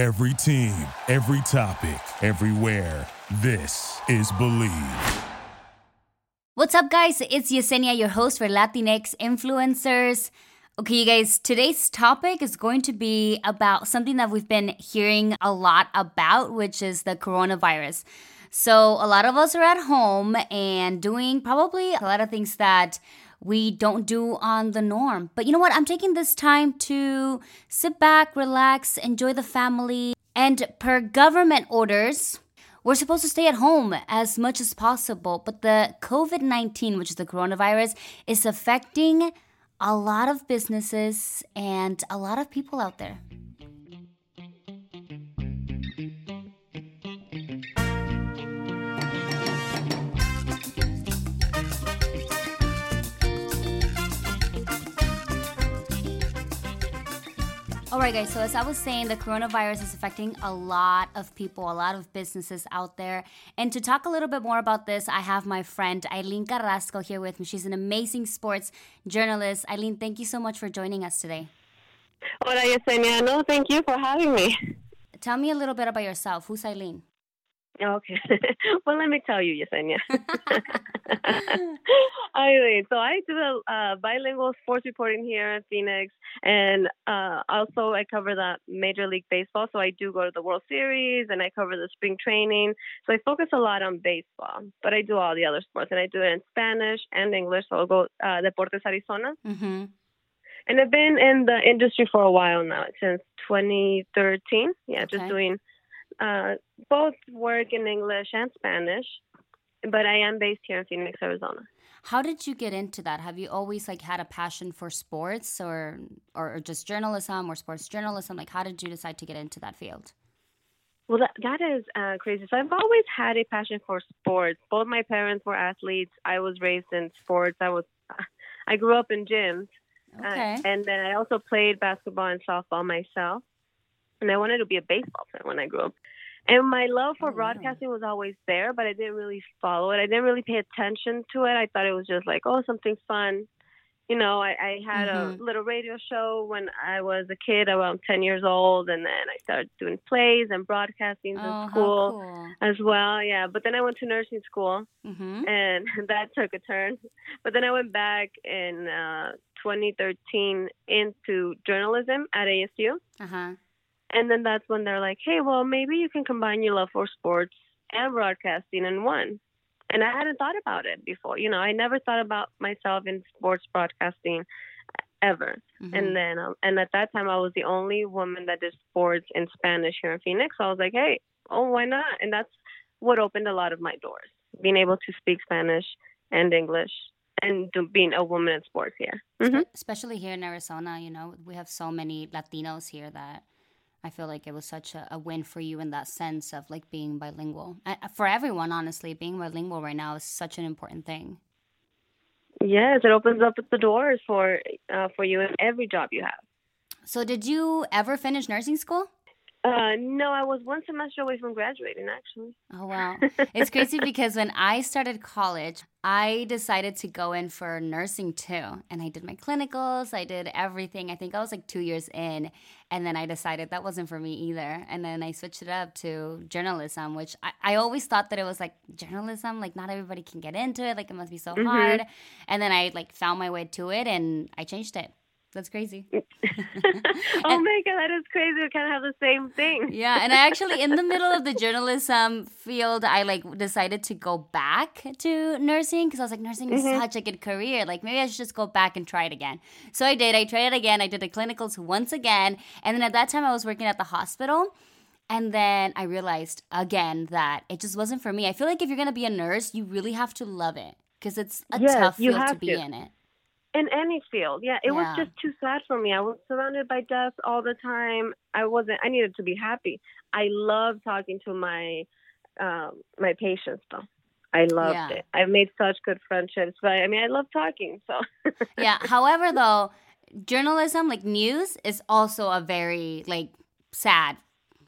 Every team, every topic, everywhere. This is Bleav. What's up, guys? It's Yesenia, your host for Latinx Influencers. Okay, you guys, today's topic is going to be about something that we've been hearing a lot about, which is the coronavirus. So, a lot of us are at home and doing probably a lot of things that we don't do on the norm. But you know what? I'm taking this time to sit back, relax, enjoy the family. And per government orders, we're supposed to stay at home as much as possible. But the COVID 19, which is the coronavirus, is affecting a lot of businesses and a lot of people out there. Right, guys. So, as I was saying, the coronavirus is affecting a lot of people, a lot of businesses out there. And to talk a little bit more about this, I have my friend Eileen Carrasco here with me. She's an amazing sports journalist. Eileen, thank you so much for joining us today. Hola, Yesenia. No, thank you for having me. Tell me a little bit about yourself. Who's Eileen? Okay. well, let me tell you, Yesenia. I so I do the uh, bilingual sports reporting here in Phoenix, and uh, also I cover the Major League Baseball. So I do go to the World Series, and I cover the spring training. So I focus a lot on baseball, but I do all the other sports, and I do it in Spanish and English. So I'll go uh, Deportes Arizona. Mm-hmm. And I've been in the industry for a while now, since 2013. Yeah, okay. just doing uh, both work in English and Spanish, but I am based here in Phoenix, Arizona. How did you get into that? Have you always like had a passion for sports or or just journalism or sports journalism? Like how did you decide to get into that field? Well, that, that is uh, crazy. So I've always had a passion for sports. Both my parents were athletes. I was raised in sports. I was, I grew up in gyms, uh, okay. Uh, and then I also played basketball and softball myself and I wanted to be a baseball player when I grew up. And my love for oh, broadcasting wow. was always there, but I didn't really follow it. I didn't really pay attention to it. I thought it was just like, oh, something fun. You know, I, I had mm-hmm. a little radio show when I was a kid, around 10 years old, and then I started doing plays and broadcasting oh, in school cool. as well. Yeah, but then I went to nursing school, mm-hmm. and that took a turn. But then I went back in uh, 2013 into journalism at ASU. Uh-huh and then that's when they're like, hey, well, maybe you can combine your love for sports and broadcasting in one. And I hadn't thought about it before. You know, I never thought about myself in sports broadcasting ever. Mm-hmm. And then, um, and at that time, I was the only woman that did sports in Spanish here in Phoenix. So I was like, hey, oh, why not? And that's what opened a lot of my doors, being able to speak Spanish and English and being a woman in sports here. Mm-hmm. Especially here in Arizona, you know, we have so many Latinos here that I feel like it was such a, a, win for you in that sense of like being bilingual. for everyone, honestly, being bilingual right now is such an important thing. Yes, it opens up the doors for uh, for you in every job you have. So, did you ever finish nursing school? Uh, no, I was one semester away from graduating, actually. Oh, wow. it's crazy because when I started college, I decided to go in for nursing too. And I did my clinicals, I did everything. I think I was like two years in. And then I decided that wasn't for me either. And then I switched it up to journalism, which I, I always thought that it was like journalism, like not everybody can get into it, like it must be so mm-hmm. hard. And then I like found my way to it and I changed it. That's crazy. oh my god, that is crazy. We kind of have the same thing. yeah, and I actually, in the middle of the journalism field, I like decided to go back to nursing because I was like, nursing is mm-hmm. such a good career. Like maybe I should just go back and try it again. So I did. I tried it again. I did the clinicals once again, and then at that time I was working at the hospital. And then I realized again that it just wasn't for me. I feel like if you're gonna be a nurse, you really have to love it because it's a yes, tough field to be to. in it. In any field, yeah. It yeah. was just too sad for me. I was surrounded by death all the time. I wasn't. I needed to be happy. I love talking to my um, my patients, though. I loved yeah. it. I've made such good friendships. But I mean, I love talking. So yeah. However, though, journalism, like news, is also a very like sad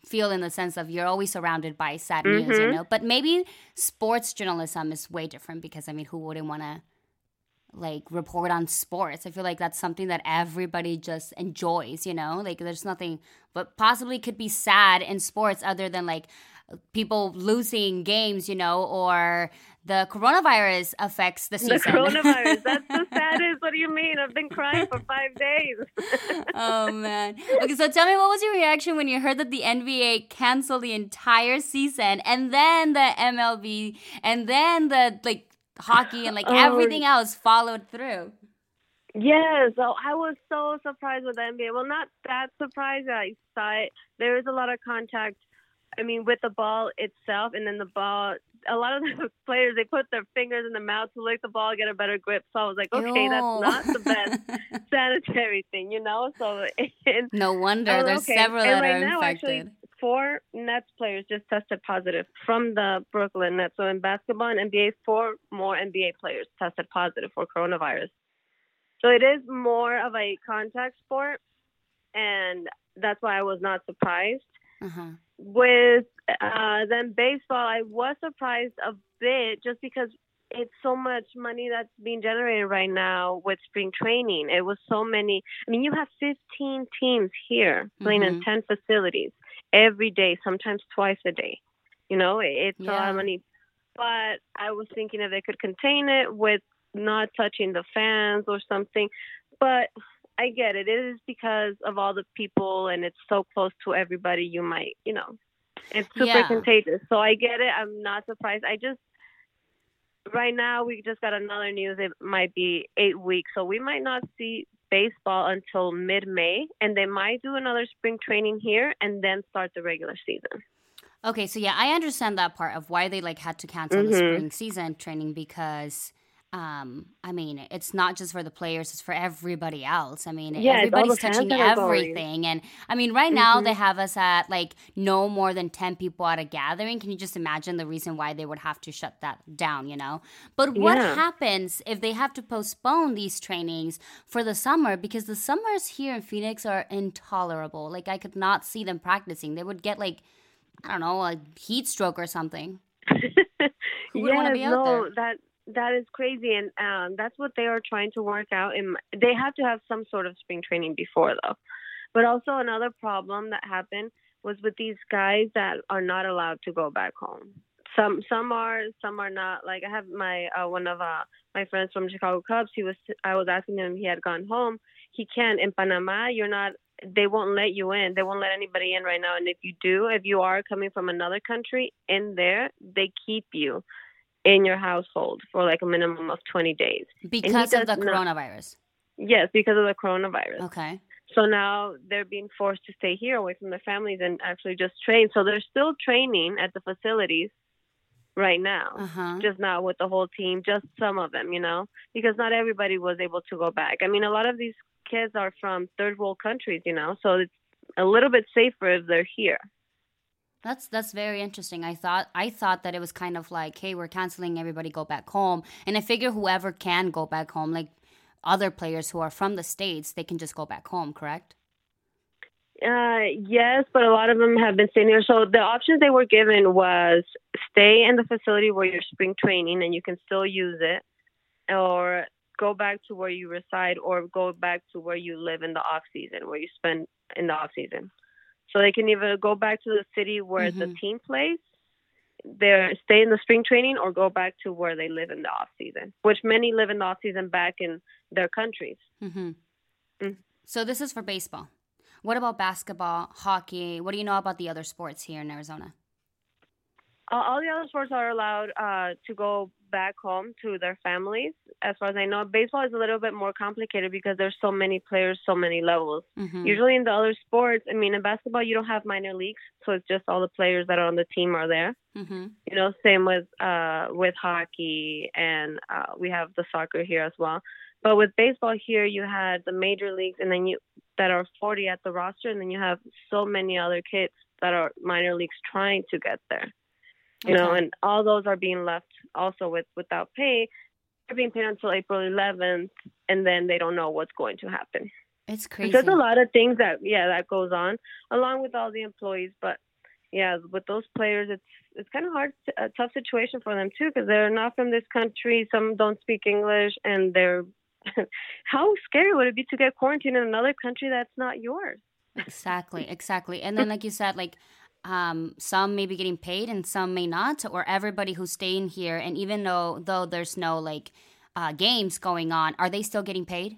feel in the sense of you're always surrounded by sad mm-hmm. news, you mm-hmm. know. But maybe sports journalism is way different because I mean, who wouldn't want to like report on sports. I feel like that's something that everybody just enjoys, you know? Like there's nothing but possibly could be sad in sports other than like people losing games, you know, or the coronavirus affects the season. The coronavirus, that's the saddest. What do you mean? I've been crying for five days. oh man. Okay, so tell me what was your reaction when you heard that the NBA canceled the entire season and then the MLB and then the like hockey and like oh, everything else followed through. Yeah, so I was so surprised with the NBA. Well, not that surprised. I saw it. There was a lot of contact. I mean, with the ball itself, and then the ball. A lot of the players they put their fingers in the mouth to lick the ball, get a better grip. So I was like, okay, Ew. that's not the best sanitary thing, you know. So no wonder there's okay. several and that right are now, infected. Actually, four Nets players just tested positive from the Brooklyn Nets. So in basketball and NBA, four more NBA players tested positive for coronavirus. So it is more of a contact sport, and that's why I was not surprised. Uh-huh. With uh, then baseball, I was surprised a bit just because it's so much money that's being generated right now with spring training. It was so many. I mean, you have 15 teams here playing mm-hmm. in 10 facilities every day, sometimes twice a day. You know, it's yeah. a lot of money. But I was thinking if they could contain it with not touching the fans or something. But I get it. It is because of all the people and it's so close to everybody. You might, you know, it's super yeah. contagious. So I get it. I'm not surprised. I just right now we just got another news. It might be eight weeks, so we might not see baseball until mid May, and they might do another spring training here and then start the regular season. Okay, so yeah, I understand that part of why they like had to cancel mm-hmm. the spring season training because um, I mean, it's not just for the players; it's for everybody else. I mean, yeah, everybody's touching everything, and I mean, right now mm-hmm. they have us at like no more than ten people at a gathering. Can you just imagine the reason why they would have to shut that down? You know, but what yeah. happens if they have to postpone these trainings for the summer because the summers here in Phoenix are intolerable. Like, I could not see them practicing. They would get like, I don't know, a heat stroke or something. Who would yes, no, there? that that is crazy, and um, that's what they are trying to work out. And they have to have some sort of spring training before, though. But also another problem that happened was with these guys that are not allowed to go back home. Some some are, some are not. Like I have my uh, one of uh, my friends from Chicago Cubs. He was I was asking him he had gone home. He can't in Panama. You're not. They won't let you in. They won't let anybody in right now. And if you do, if you are coming from another country in there, they keep you in your household for like a minimum of 20 days. Because of the coronavirus? Not, yes, because of the coronavirus. Okay. So now they're being forced to stay here away from their families and actually just train. So they're still training at the facilities right now, uh-huh. just not with the whole team, just some of them, you know, because not everybody was able to go back. I mean, a lot of these kids are from third world countries, you know, so it's a little bit safer if they're here. That's that's very interesting. I thought I thought that it was kind of like, hey, we're canceling everybody go back home. And I figure whoever can go back home, like other players who are from the states, they can just go back home, correct? Uh, yes, but a lot of them have been staying here. So the options they were given was stay in the facility where you're spring training and you can still use it, or go back to where you reside, or go back to where you live in the off season, where you spend in the off season. So they can either go back to the city where mm-hmm. the team plays, they stay in the spring training, or go back to where they live in the off season. Which many live in the off season back in their countries. Mm-hmm. Mm. So this is for baseball. What about basketball, hockey? What do you know about the other sports here in Arizona? all the other sports are allowed uh, to go back home to their families. As far as I know, baseball is a little bit more complicated because there's so many players, so many levels. Mm-hmm. Usually in the other sports, I mean, in basketball you don't have minor leagues, so it's just all the players that are on the team are there. Mm-hmm. You know, same with uh, with hockey, and uh, we have the soccer here as well. But with baseball here, you had the major leagues, and then you that are 40 at the roster, and then you have so many other kids that are minor leagues trying to get there you okay. know, and all those are being left also with without pay. They're being paid until April 11th, and then they don't know what's going to happen. It's crazy. There's a lot of things that yeah that goes on along with all the employees, but yeah, with those players, it's it's kind of hard, a tough situation for them too, because they're not from this country. Some don't speak English, and they're. how scary would it be to get quarantined in another country that's not yours? Exactly, exactly. And then, like you said, like um, some may be getting paid and some may not, or everybody who's staying here, and even though though there's no like uh, games going on, are they still getting paid?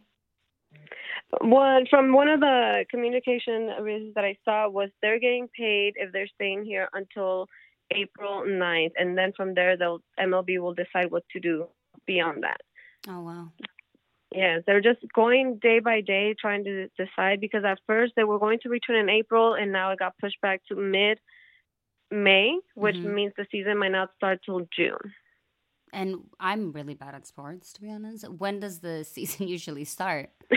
One from one of the communication reasons that I saw was they're getting paid if they're staying here until April 9th, and then from there, they'll MLB will decide what to do beyond that. Oh wow. Yes, they're just going day by day trying to decide because at first they were going to return in April and now it got pushed back to mid May, which mm-hmm. means the season might not start till June. And I'm really bad at sports, to be honest. When does the season usually start?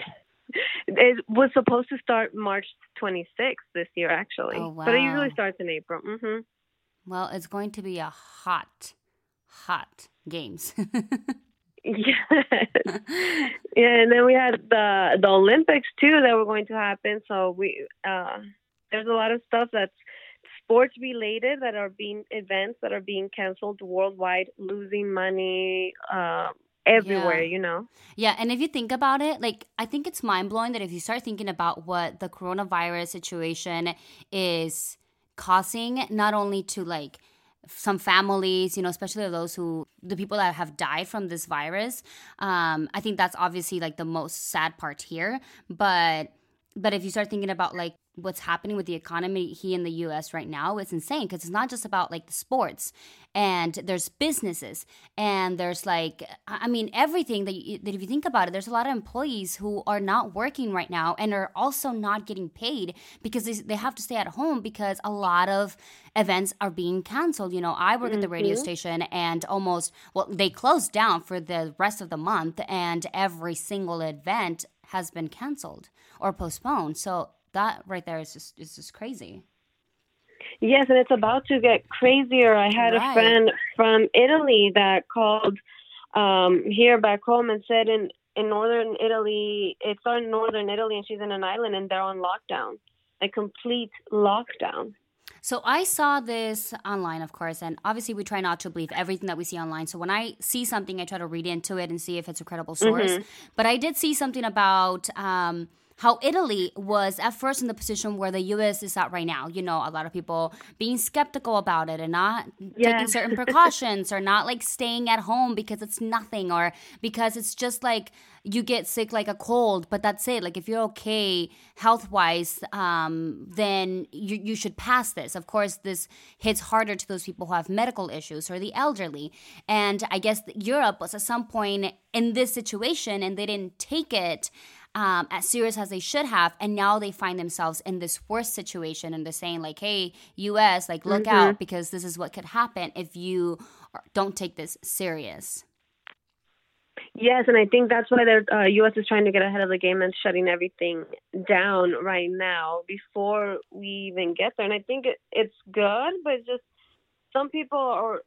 it was supposed to start March 26th this year, actually. Oh, wow. But it usually starts in April. Mm-hmm. Well, it's going to be a hot, hot games. yes. yeah, and then we had the the Olympics too that were going to happen. So we uh, there's a lot of stuff that's sports related that are being events that are being canceled worldwide, losing money. Uh, everywhere, yeah. you know? Yeah. And if you think about it, like, I think it's mind blowing that if you start thinking about what the coronavirus situation is causing, not only to like, some families, you know, especially those who, the people that have died from this virus. Um, I think that's obviously like the most sad part here. But, but if you start thinking about like what's happening with the economy here in the US right now, it's insane because it's not just about like the sports and there's businesses and there's like I mean everything that, you, that if you think about it, there's a lot of employees who are not working right now and are also not getting paid because they, they have to stay at home because a lot of events are being canceled. You know, I work mm-hmm. at the radio mm-hmm. station and almost well they closed down for the rest of the month and every single event has been canceled or postponed. So that right there is just is just crazy. Yes, and it's about to get crazier. I had right. a friend from Italy that called um, here back home and said in in northern Italy, it's on northern Italy, and she's in an island, and they're on lockdown, a complete lockdown. So I saw this online, of course, and obviously we try not to believe everything that we see online. So when I see something, I try to read into it and see if it's a credible source. Mm-hmm. But I did see something about. Um, how Italy was at first in the position where the US is at right now. You know, a lot of people being skeptical about it and not yeah. taking certain precautions or not like staying at home because it's nothing or because it's just like you get sick like a cold, but that's it. Like if you're okay health wise, um, then you, you should pass this. Of course, this hits harder to those people who have medical issues or the elderly. And I guess Europe was at some point in this situation and they didn't take it um, as serious as they should have and now they find themselves in this worse situation and they're saying like hey us like look mm-hmm. out because this is what could happen if you don't take this serious Yes, and I think that's why the uh, U.S. is trying to get ahead of the game and shutting everything down right now before we even get there. And I think it, it's good, but just some people are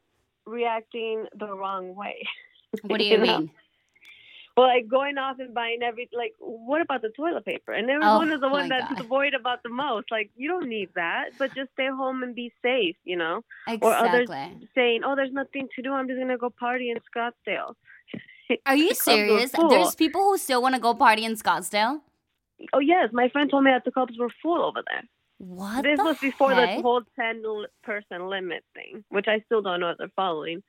reacting the wrong way. What do you, you mean? Know? Well, like going off and buying every like, what about the toilet paper? And everyone oh, is the one that's God. worried about the most. Like, you don't need that, but just stay home and be safe, you know. Exactly. Or others saying, "Oh, there's nothing to do. I'm just gonna go party in Scottsdale." Are you serious? There's people who still want to go party in Scottsdale. Oh yes, my friend told me that the clubs were full over there. What? This was before heck? the whole ten person limit thing, which I still don't know if they're following.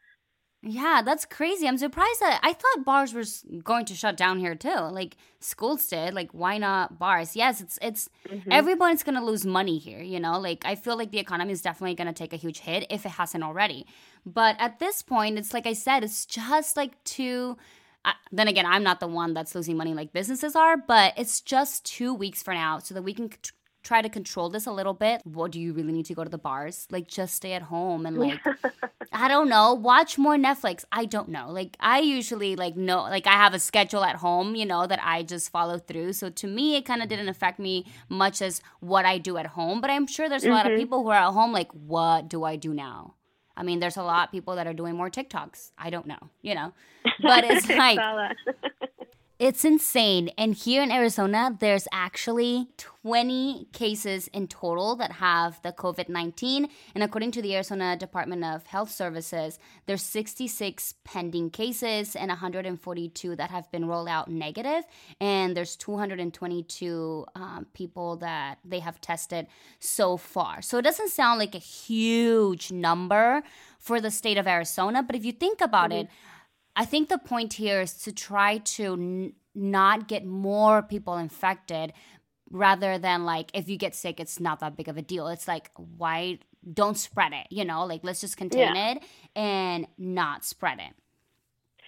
Yeah, that's crazy. I'm surprised that I thought bars were going to shut down here too. Like schools did. Like why not bars? Yes, it's it's mm-hmm. everyone's going to lose money here, you know? Like I feel like the economy is definitely going to take a huge hit if it hasn't already. But at this point, it's like I said, it's just like too uh, then again, I'm not the one that's losing money like businesses are, but it's just 2 weeks for now so that we can try to control this a little bit. What do you really need to go to the bars? Like just stay at home and like I don't know, watch more Netflix. I don't know. Like I usually like know like I have a schedule at home, you know, that I just follow through. So to me it kind of didn't affect me much as what I do at home, but I'm sure there's a mm-hmm. lot of mm-hmm. people who are at home like what do I do now? I mean, there's a lot of people that are doing more TikToks. I don't know, you know. But it's like It's insane. And here in Arizona, there's actually 20 cases in total that have the COVID 19. And according to the Arizona Department of Health Services, there's 66 pending cases and 142 that have been rolled out negative. And there's 222 um, people that they have tested so far. So it doesn't sound like a huge number for the state of Arizona. But if you think about mm-hmm. it, I think the point here is to try to n- not get more people infected rather than like if you get sick it's not that big of a deal. It's like why don't spread it you know? Like let's just contain yeah. it and not spread it.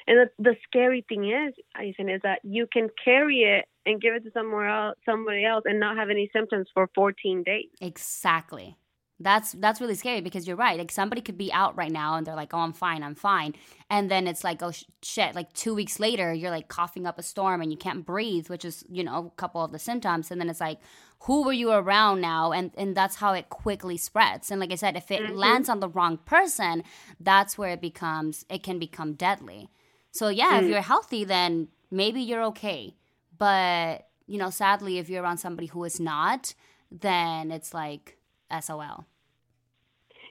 And the, the scary thing is Ethan, is that you can carry it and give it to somewhere else somebody else and not have any symptoms for 14 days. Exactly that's that's really scary because you're right. Like somebody could be out right now and they're like, "Oh, I'm fine, I'm fine," and then it's like, "Oh sh- shit!" Like two weeks later, you're like coughing up a storm and you can't breathe, which is you know a couple of the symptoms. And then it's like, who were you around now? And and that's how it quickly spreads. And like I said, if it mm-hmm. lands on the wrong person, that's where it becomes it can become deadly. So yeah, mm. if you're healthy, then maybe you're okay. But you know, sadly, if you're around somebody who is not, then it's like SOL.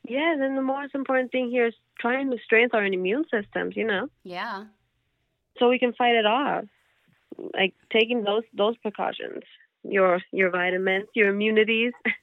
Yeah, then the most important thing here is trying to strengthen our immune systems, you know? Yeah. So we can fight it off. Like taking those those precautions. Your your vitamins, your immunities.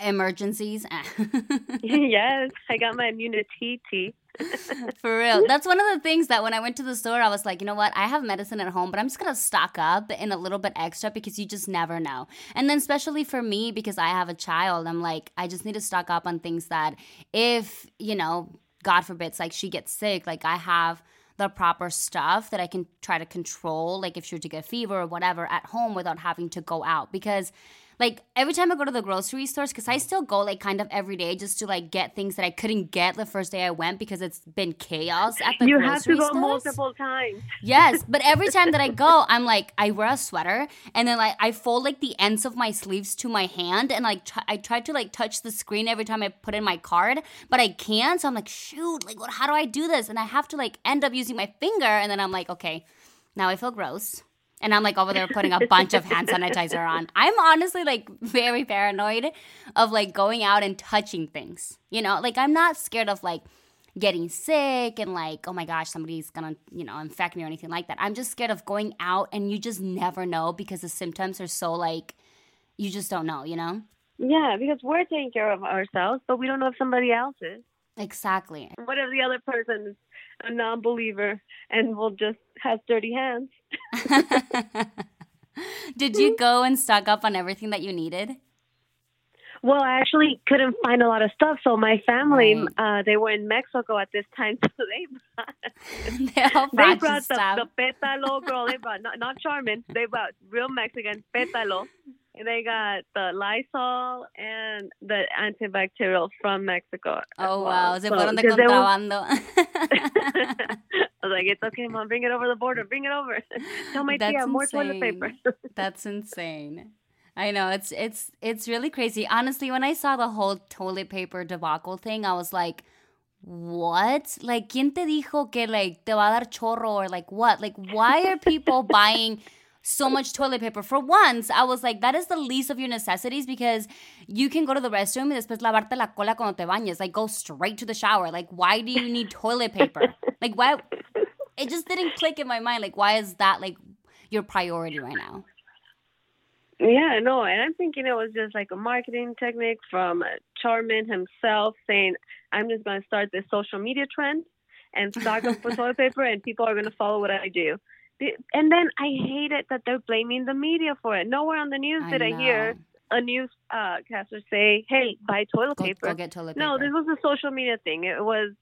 Emergencies. yes, I got my immunity tea. For real. That's one of the things that when I went to the store, I was like, you know what? I have medicine at home, but I'm just going to stock up in a little bit extra because you just never know. And then, especially for me, because I have a child, I'm like, I just need to stock up on things that if, you know, God forbid, it's like she gets sick, like I have the proper stuff that I can try to control, like if she were to get a fever or whatever at home without having to go out. Because like every time I go to the grocery stores, because I still go like kind of every day just to like get things that I couldn't get the first day I went because it's been chaos at the you grocery You have to go stores. multiple times. Yes, but every time that I go, I'm like I wear a sweater and then like I fold like the ends of my sleeves to my hand and like try, I try to like touch the screen every time I put in my card, but I can't. So I'm like, shoot, like what? How do I do this? And I have to like end up using my finger, and then I'm like, okay, now I feel gross and I'm like over there putting a bunch of hand sanitizer on. I'm honestly like very paranoid of like going out and touching things. You know, like I'm not scared of like getting sick and like, oh my gosh, somebody's gonna, you know, infect me or anything like that. I'm just scared of going out and you just never know because the symptoms are so like, you just don't know, you know? Yeah, because we're taking care of ourselves, but we don't know if somebody else is. Exactly. What if the other person is a non believer and will just has dirty hands? Did you go and stock up on everything that you needed? Well, I actually couldn't find a lot of stuff. So my family, right. uh, they were in Mexico at this time, so they brought, they, all brought, they brought the, the petalo girl. They brought not, not Charmin. They brought real Mexican petalo and they got the Lysol and the antibacterial from Mexico. Oh, wow. Se so, fueron de contrabando. I was like, it's okay, mom. Bring it over the border. Bring it over. Tell my That's tia more insane. toilet paper. That's insane. I know it's it's it's really crazy. Honestly, when I saw the whole toilet paper debacle thing, I was like, "What? Like, quién te dijo que like te va a dar chorro or like what? Like, why are people buying so much toilet paper. For once, I was like, that is the least of your necessities because you can go to the restroom and después lavarte la cola cuando te bañes. Like, go straight to the shower. Like, why do you need toilet paper? Like, why? It just didn't click in my mind. Like, why is that like your priority right now? Yeah, no, and I'm thinking it was just like a marketing technique from Charmin himself saying, I'm just going to start this social media trend and stock up for toilet paper, and people are going to follow what I do. And then I hate it that they're blaming the media for it. Nowhere on the news I did know. I hear a newscaster uh, say, "Hey, buy toilet go, paper." Go toilet no, this was a social media thing. It was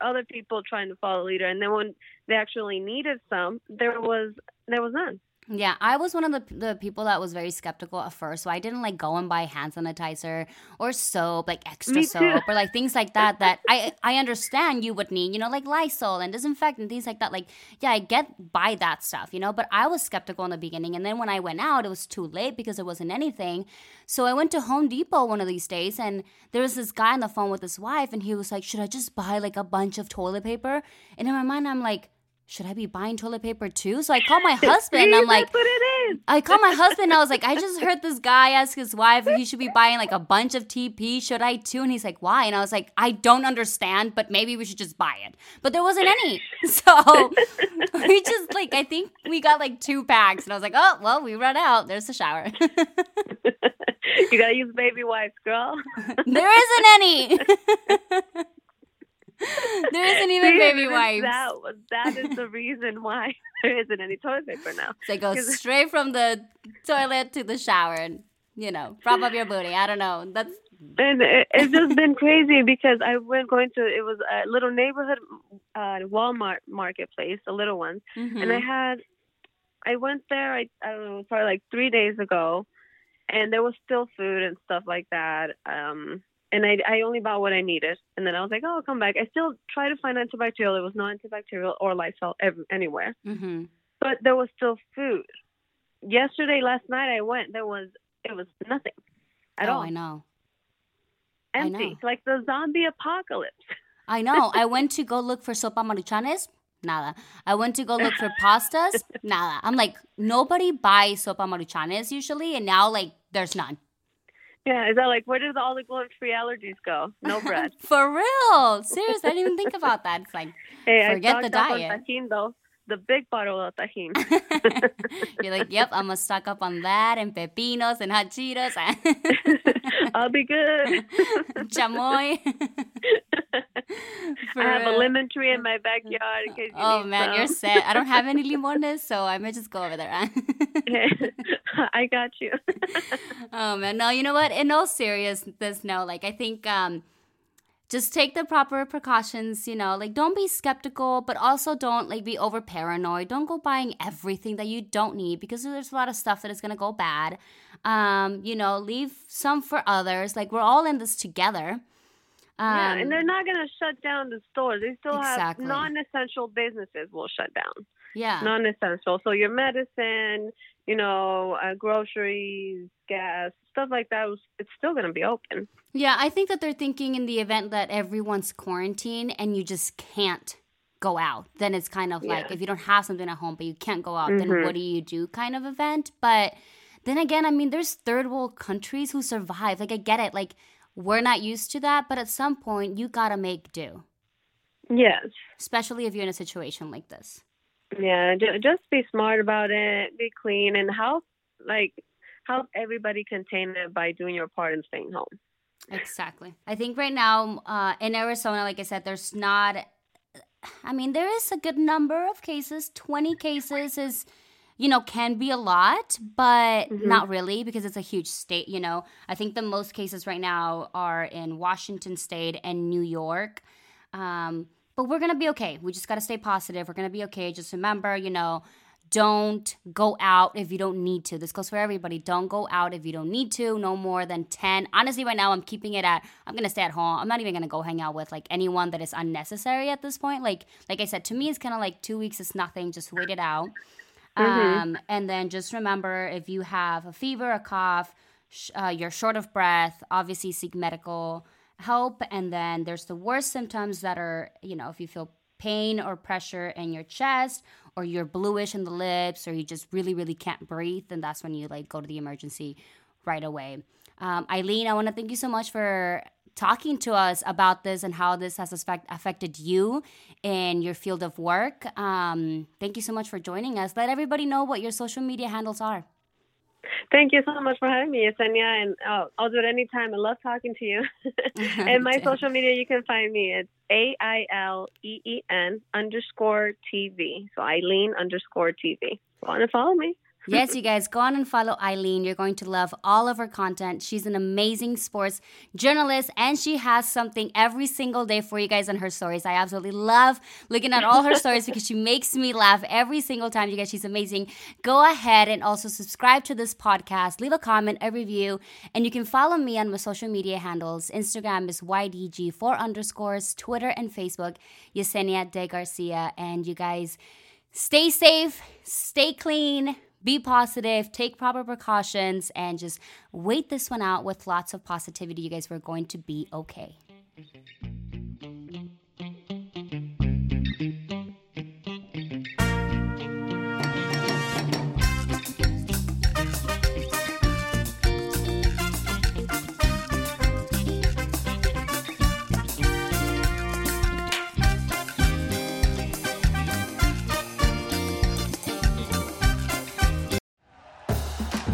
other people trying to follow leader, and then when they actually needed some, there was there was none. Yeah, I was one of the the people that was very skeptical at first, so I didn't like go and buy hand sanitizer or soap, like extra soap or like things like that. That I I understand you would need, you know, like Lysol and disinfectant things like that. Like, yeah, I get buy that stuff, you know. But I was skeptical in the beginning, and then when I went out, it was too late because there wasn't anything. So I went to Home Depot one of these days, and there was this guy on the phone with his wife, and he was like, "Should I just buy like a bunch of toilet paper?" And in my mind, I'm like should I be buying toilet paper too? So I call my husband. I'm like, That's what it is. I call my husband. I was like, I just heard this guy ask his wife if he should be buying like a bunch of TP. Should I too? And he's like, why? And I was like, I don't understand, but maybe we should just buy it. But there wasn't any. So we just like, I think we got like two packs. And I was like, oh, well, we run out. There's the shower. you gotta use baby wipes, girl. there isn't any. there isn't even baby wipes. That, that is the reason why there isn't any toilet paper now. So go straight from the toilet to the shower and, you know, prop up your booty. I don't know. That's and it, it's just been crazy because I went going to it was a little neighborhood uh, Walmart marketplace, a little one, mm-hmm. and I had I went there I, I don't know probably like three days ago, and there was still food and stuff like that. Um, and I, I only bought what I needed. And then I was like, oh, I'll come back. I still tried to find antibacterial. There was no antibacterial or Lysol ev- anywhere. Mm-hmm. But there was still food. Yesterday, last night, I went. There was it was nothing at oh, all. I know. Empty, I know. like the zombie apocalypse. I know. I went to go look for sopa maruchanes. Nada. I went to go look for pastas. Nada. I'm like, nobody buys sopa maruchanes usually, and now like there's none. Yeah, is that like where did all the gluten-free allergies go? No bread. For real? Seriously, I didn't even think about that. It's like hey, forget I the diet. Tajin, though. The big bottle of tajin. You're like, yep, I'm gonna stock up on that and pepinos and hot Cheetos. I'll be good. Chamoy. I have a lemon tree in my backyard in case you Oh man, some. you're set. I don't have any limones, so I may just go over there. I got you. oh man, no, you know what? In all seriousness, no. Like I think um, just take the proper precautions. You know, like don't be skeptical, but also don't like be over paranoid. Don't go buying everything that you don't need because there's a lot of stuff that is gonna go bad. Um, you know, leave some for others. Like we're all in this together. Um, yeah, and they're um, not going to shut down the stores. They still exactly. have non-essential businesses will shut down. Yeah, non-essential. So your medicine, you know, uh, groceries, gas, stuff like that, it's still going to be open. Yeah, I think that they're thinking in the event that everyone's quarantined and you just can't go out, then it's kind of like yeah. if you don't have something at home but you can't go out, mm-hmm. then what do you do kind of event. But then again, I mean, there's third world countries who survive. Like, I get it. Like, we're not used to that, but at some point you gotta make do. Yes. Especially if you're in a situation like this. Yeah, just be smart about it, be clean, and help like help everybody contain it by doing your part and staying home. Exactly. I think right now uh, in Arizona, like I said, there's not. I mean, there is a good number of cases. Twenty cases is you know, can be a lot, but mm-hmm. not really because it's a huge state, you know. I think the most cases right now are in Washington state and New York. Um, but we're going to be okay. We just got to stay positive. We're going to be okay. Just remember, you know, don't go out if you don't need to. This goes for everybody. Don't go out if you don't need to. No more than 10. Honestly, right now I'm keeping it at I'm going to stay at home. I'm not even going to go hang out with like anyone that is unnecessary at this point. Like like I said to me it's kind of like 2 weeks is nothing. Just wait it out. Mm-hmm. Um, and then just remember if you have a fever, a cough, sh- uh, you're short of breath, obviously seek medical help. And then there's the worst symptoms that are, you know, if you feel pain or pressure in your chest or you're bluish in the lips or you just really, really can't breathe, then that's when you like go to the emergency right away. Um, Eileen, I want to thank you so much for talking to us about this and how this has affected you in your field of work. Um, thank you so much for joining us. Let everybody know what your social media handles are. Thank you so much for having me, Yesenia, and uh, I'll do it anytime. I love talking to you. and my social media, you can find me. It's A I L E E N underscore TV. So Eileen underscore TV. Want to follow me? Yes, you guys, go on and follow Eileen. You're going to love all of her content. She's an amazing sports journalist, and she has something every single day for you guys on her stories. I absolutely love looking at all her stories because she makes me laugh every single time. You guys, she's amazing. Go ahead and also subscribe to this podcast, leave a comment, a review, and you can follow me on my social media handles. Instagram is YDG4 underscores, Twitter and Facebook, Yesenia de Garcia. And you guys, stay safe, stay clean be positive, take proper precautions, and just wait this one out with lots of positivity. You guys, we're going to be okay.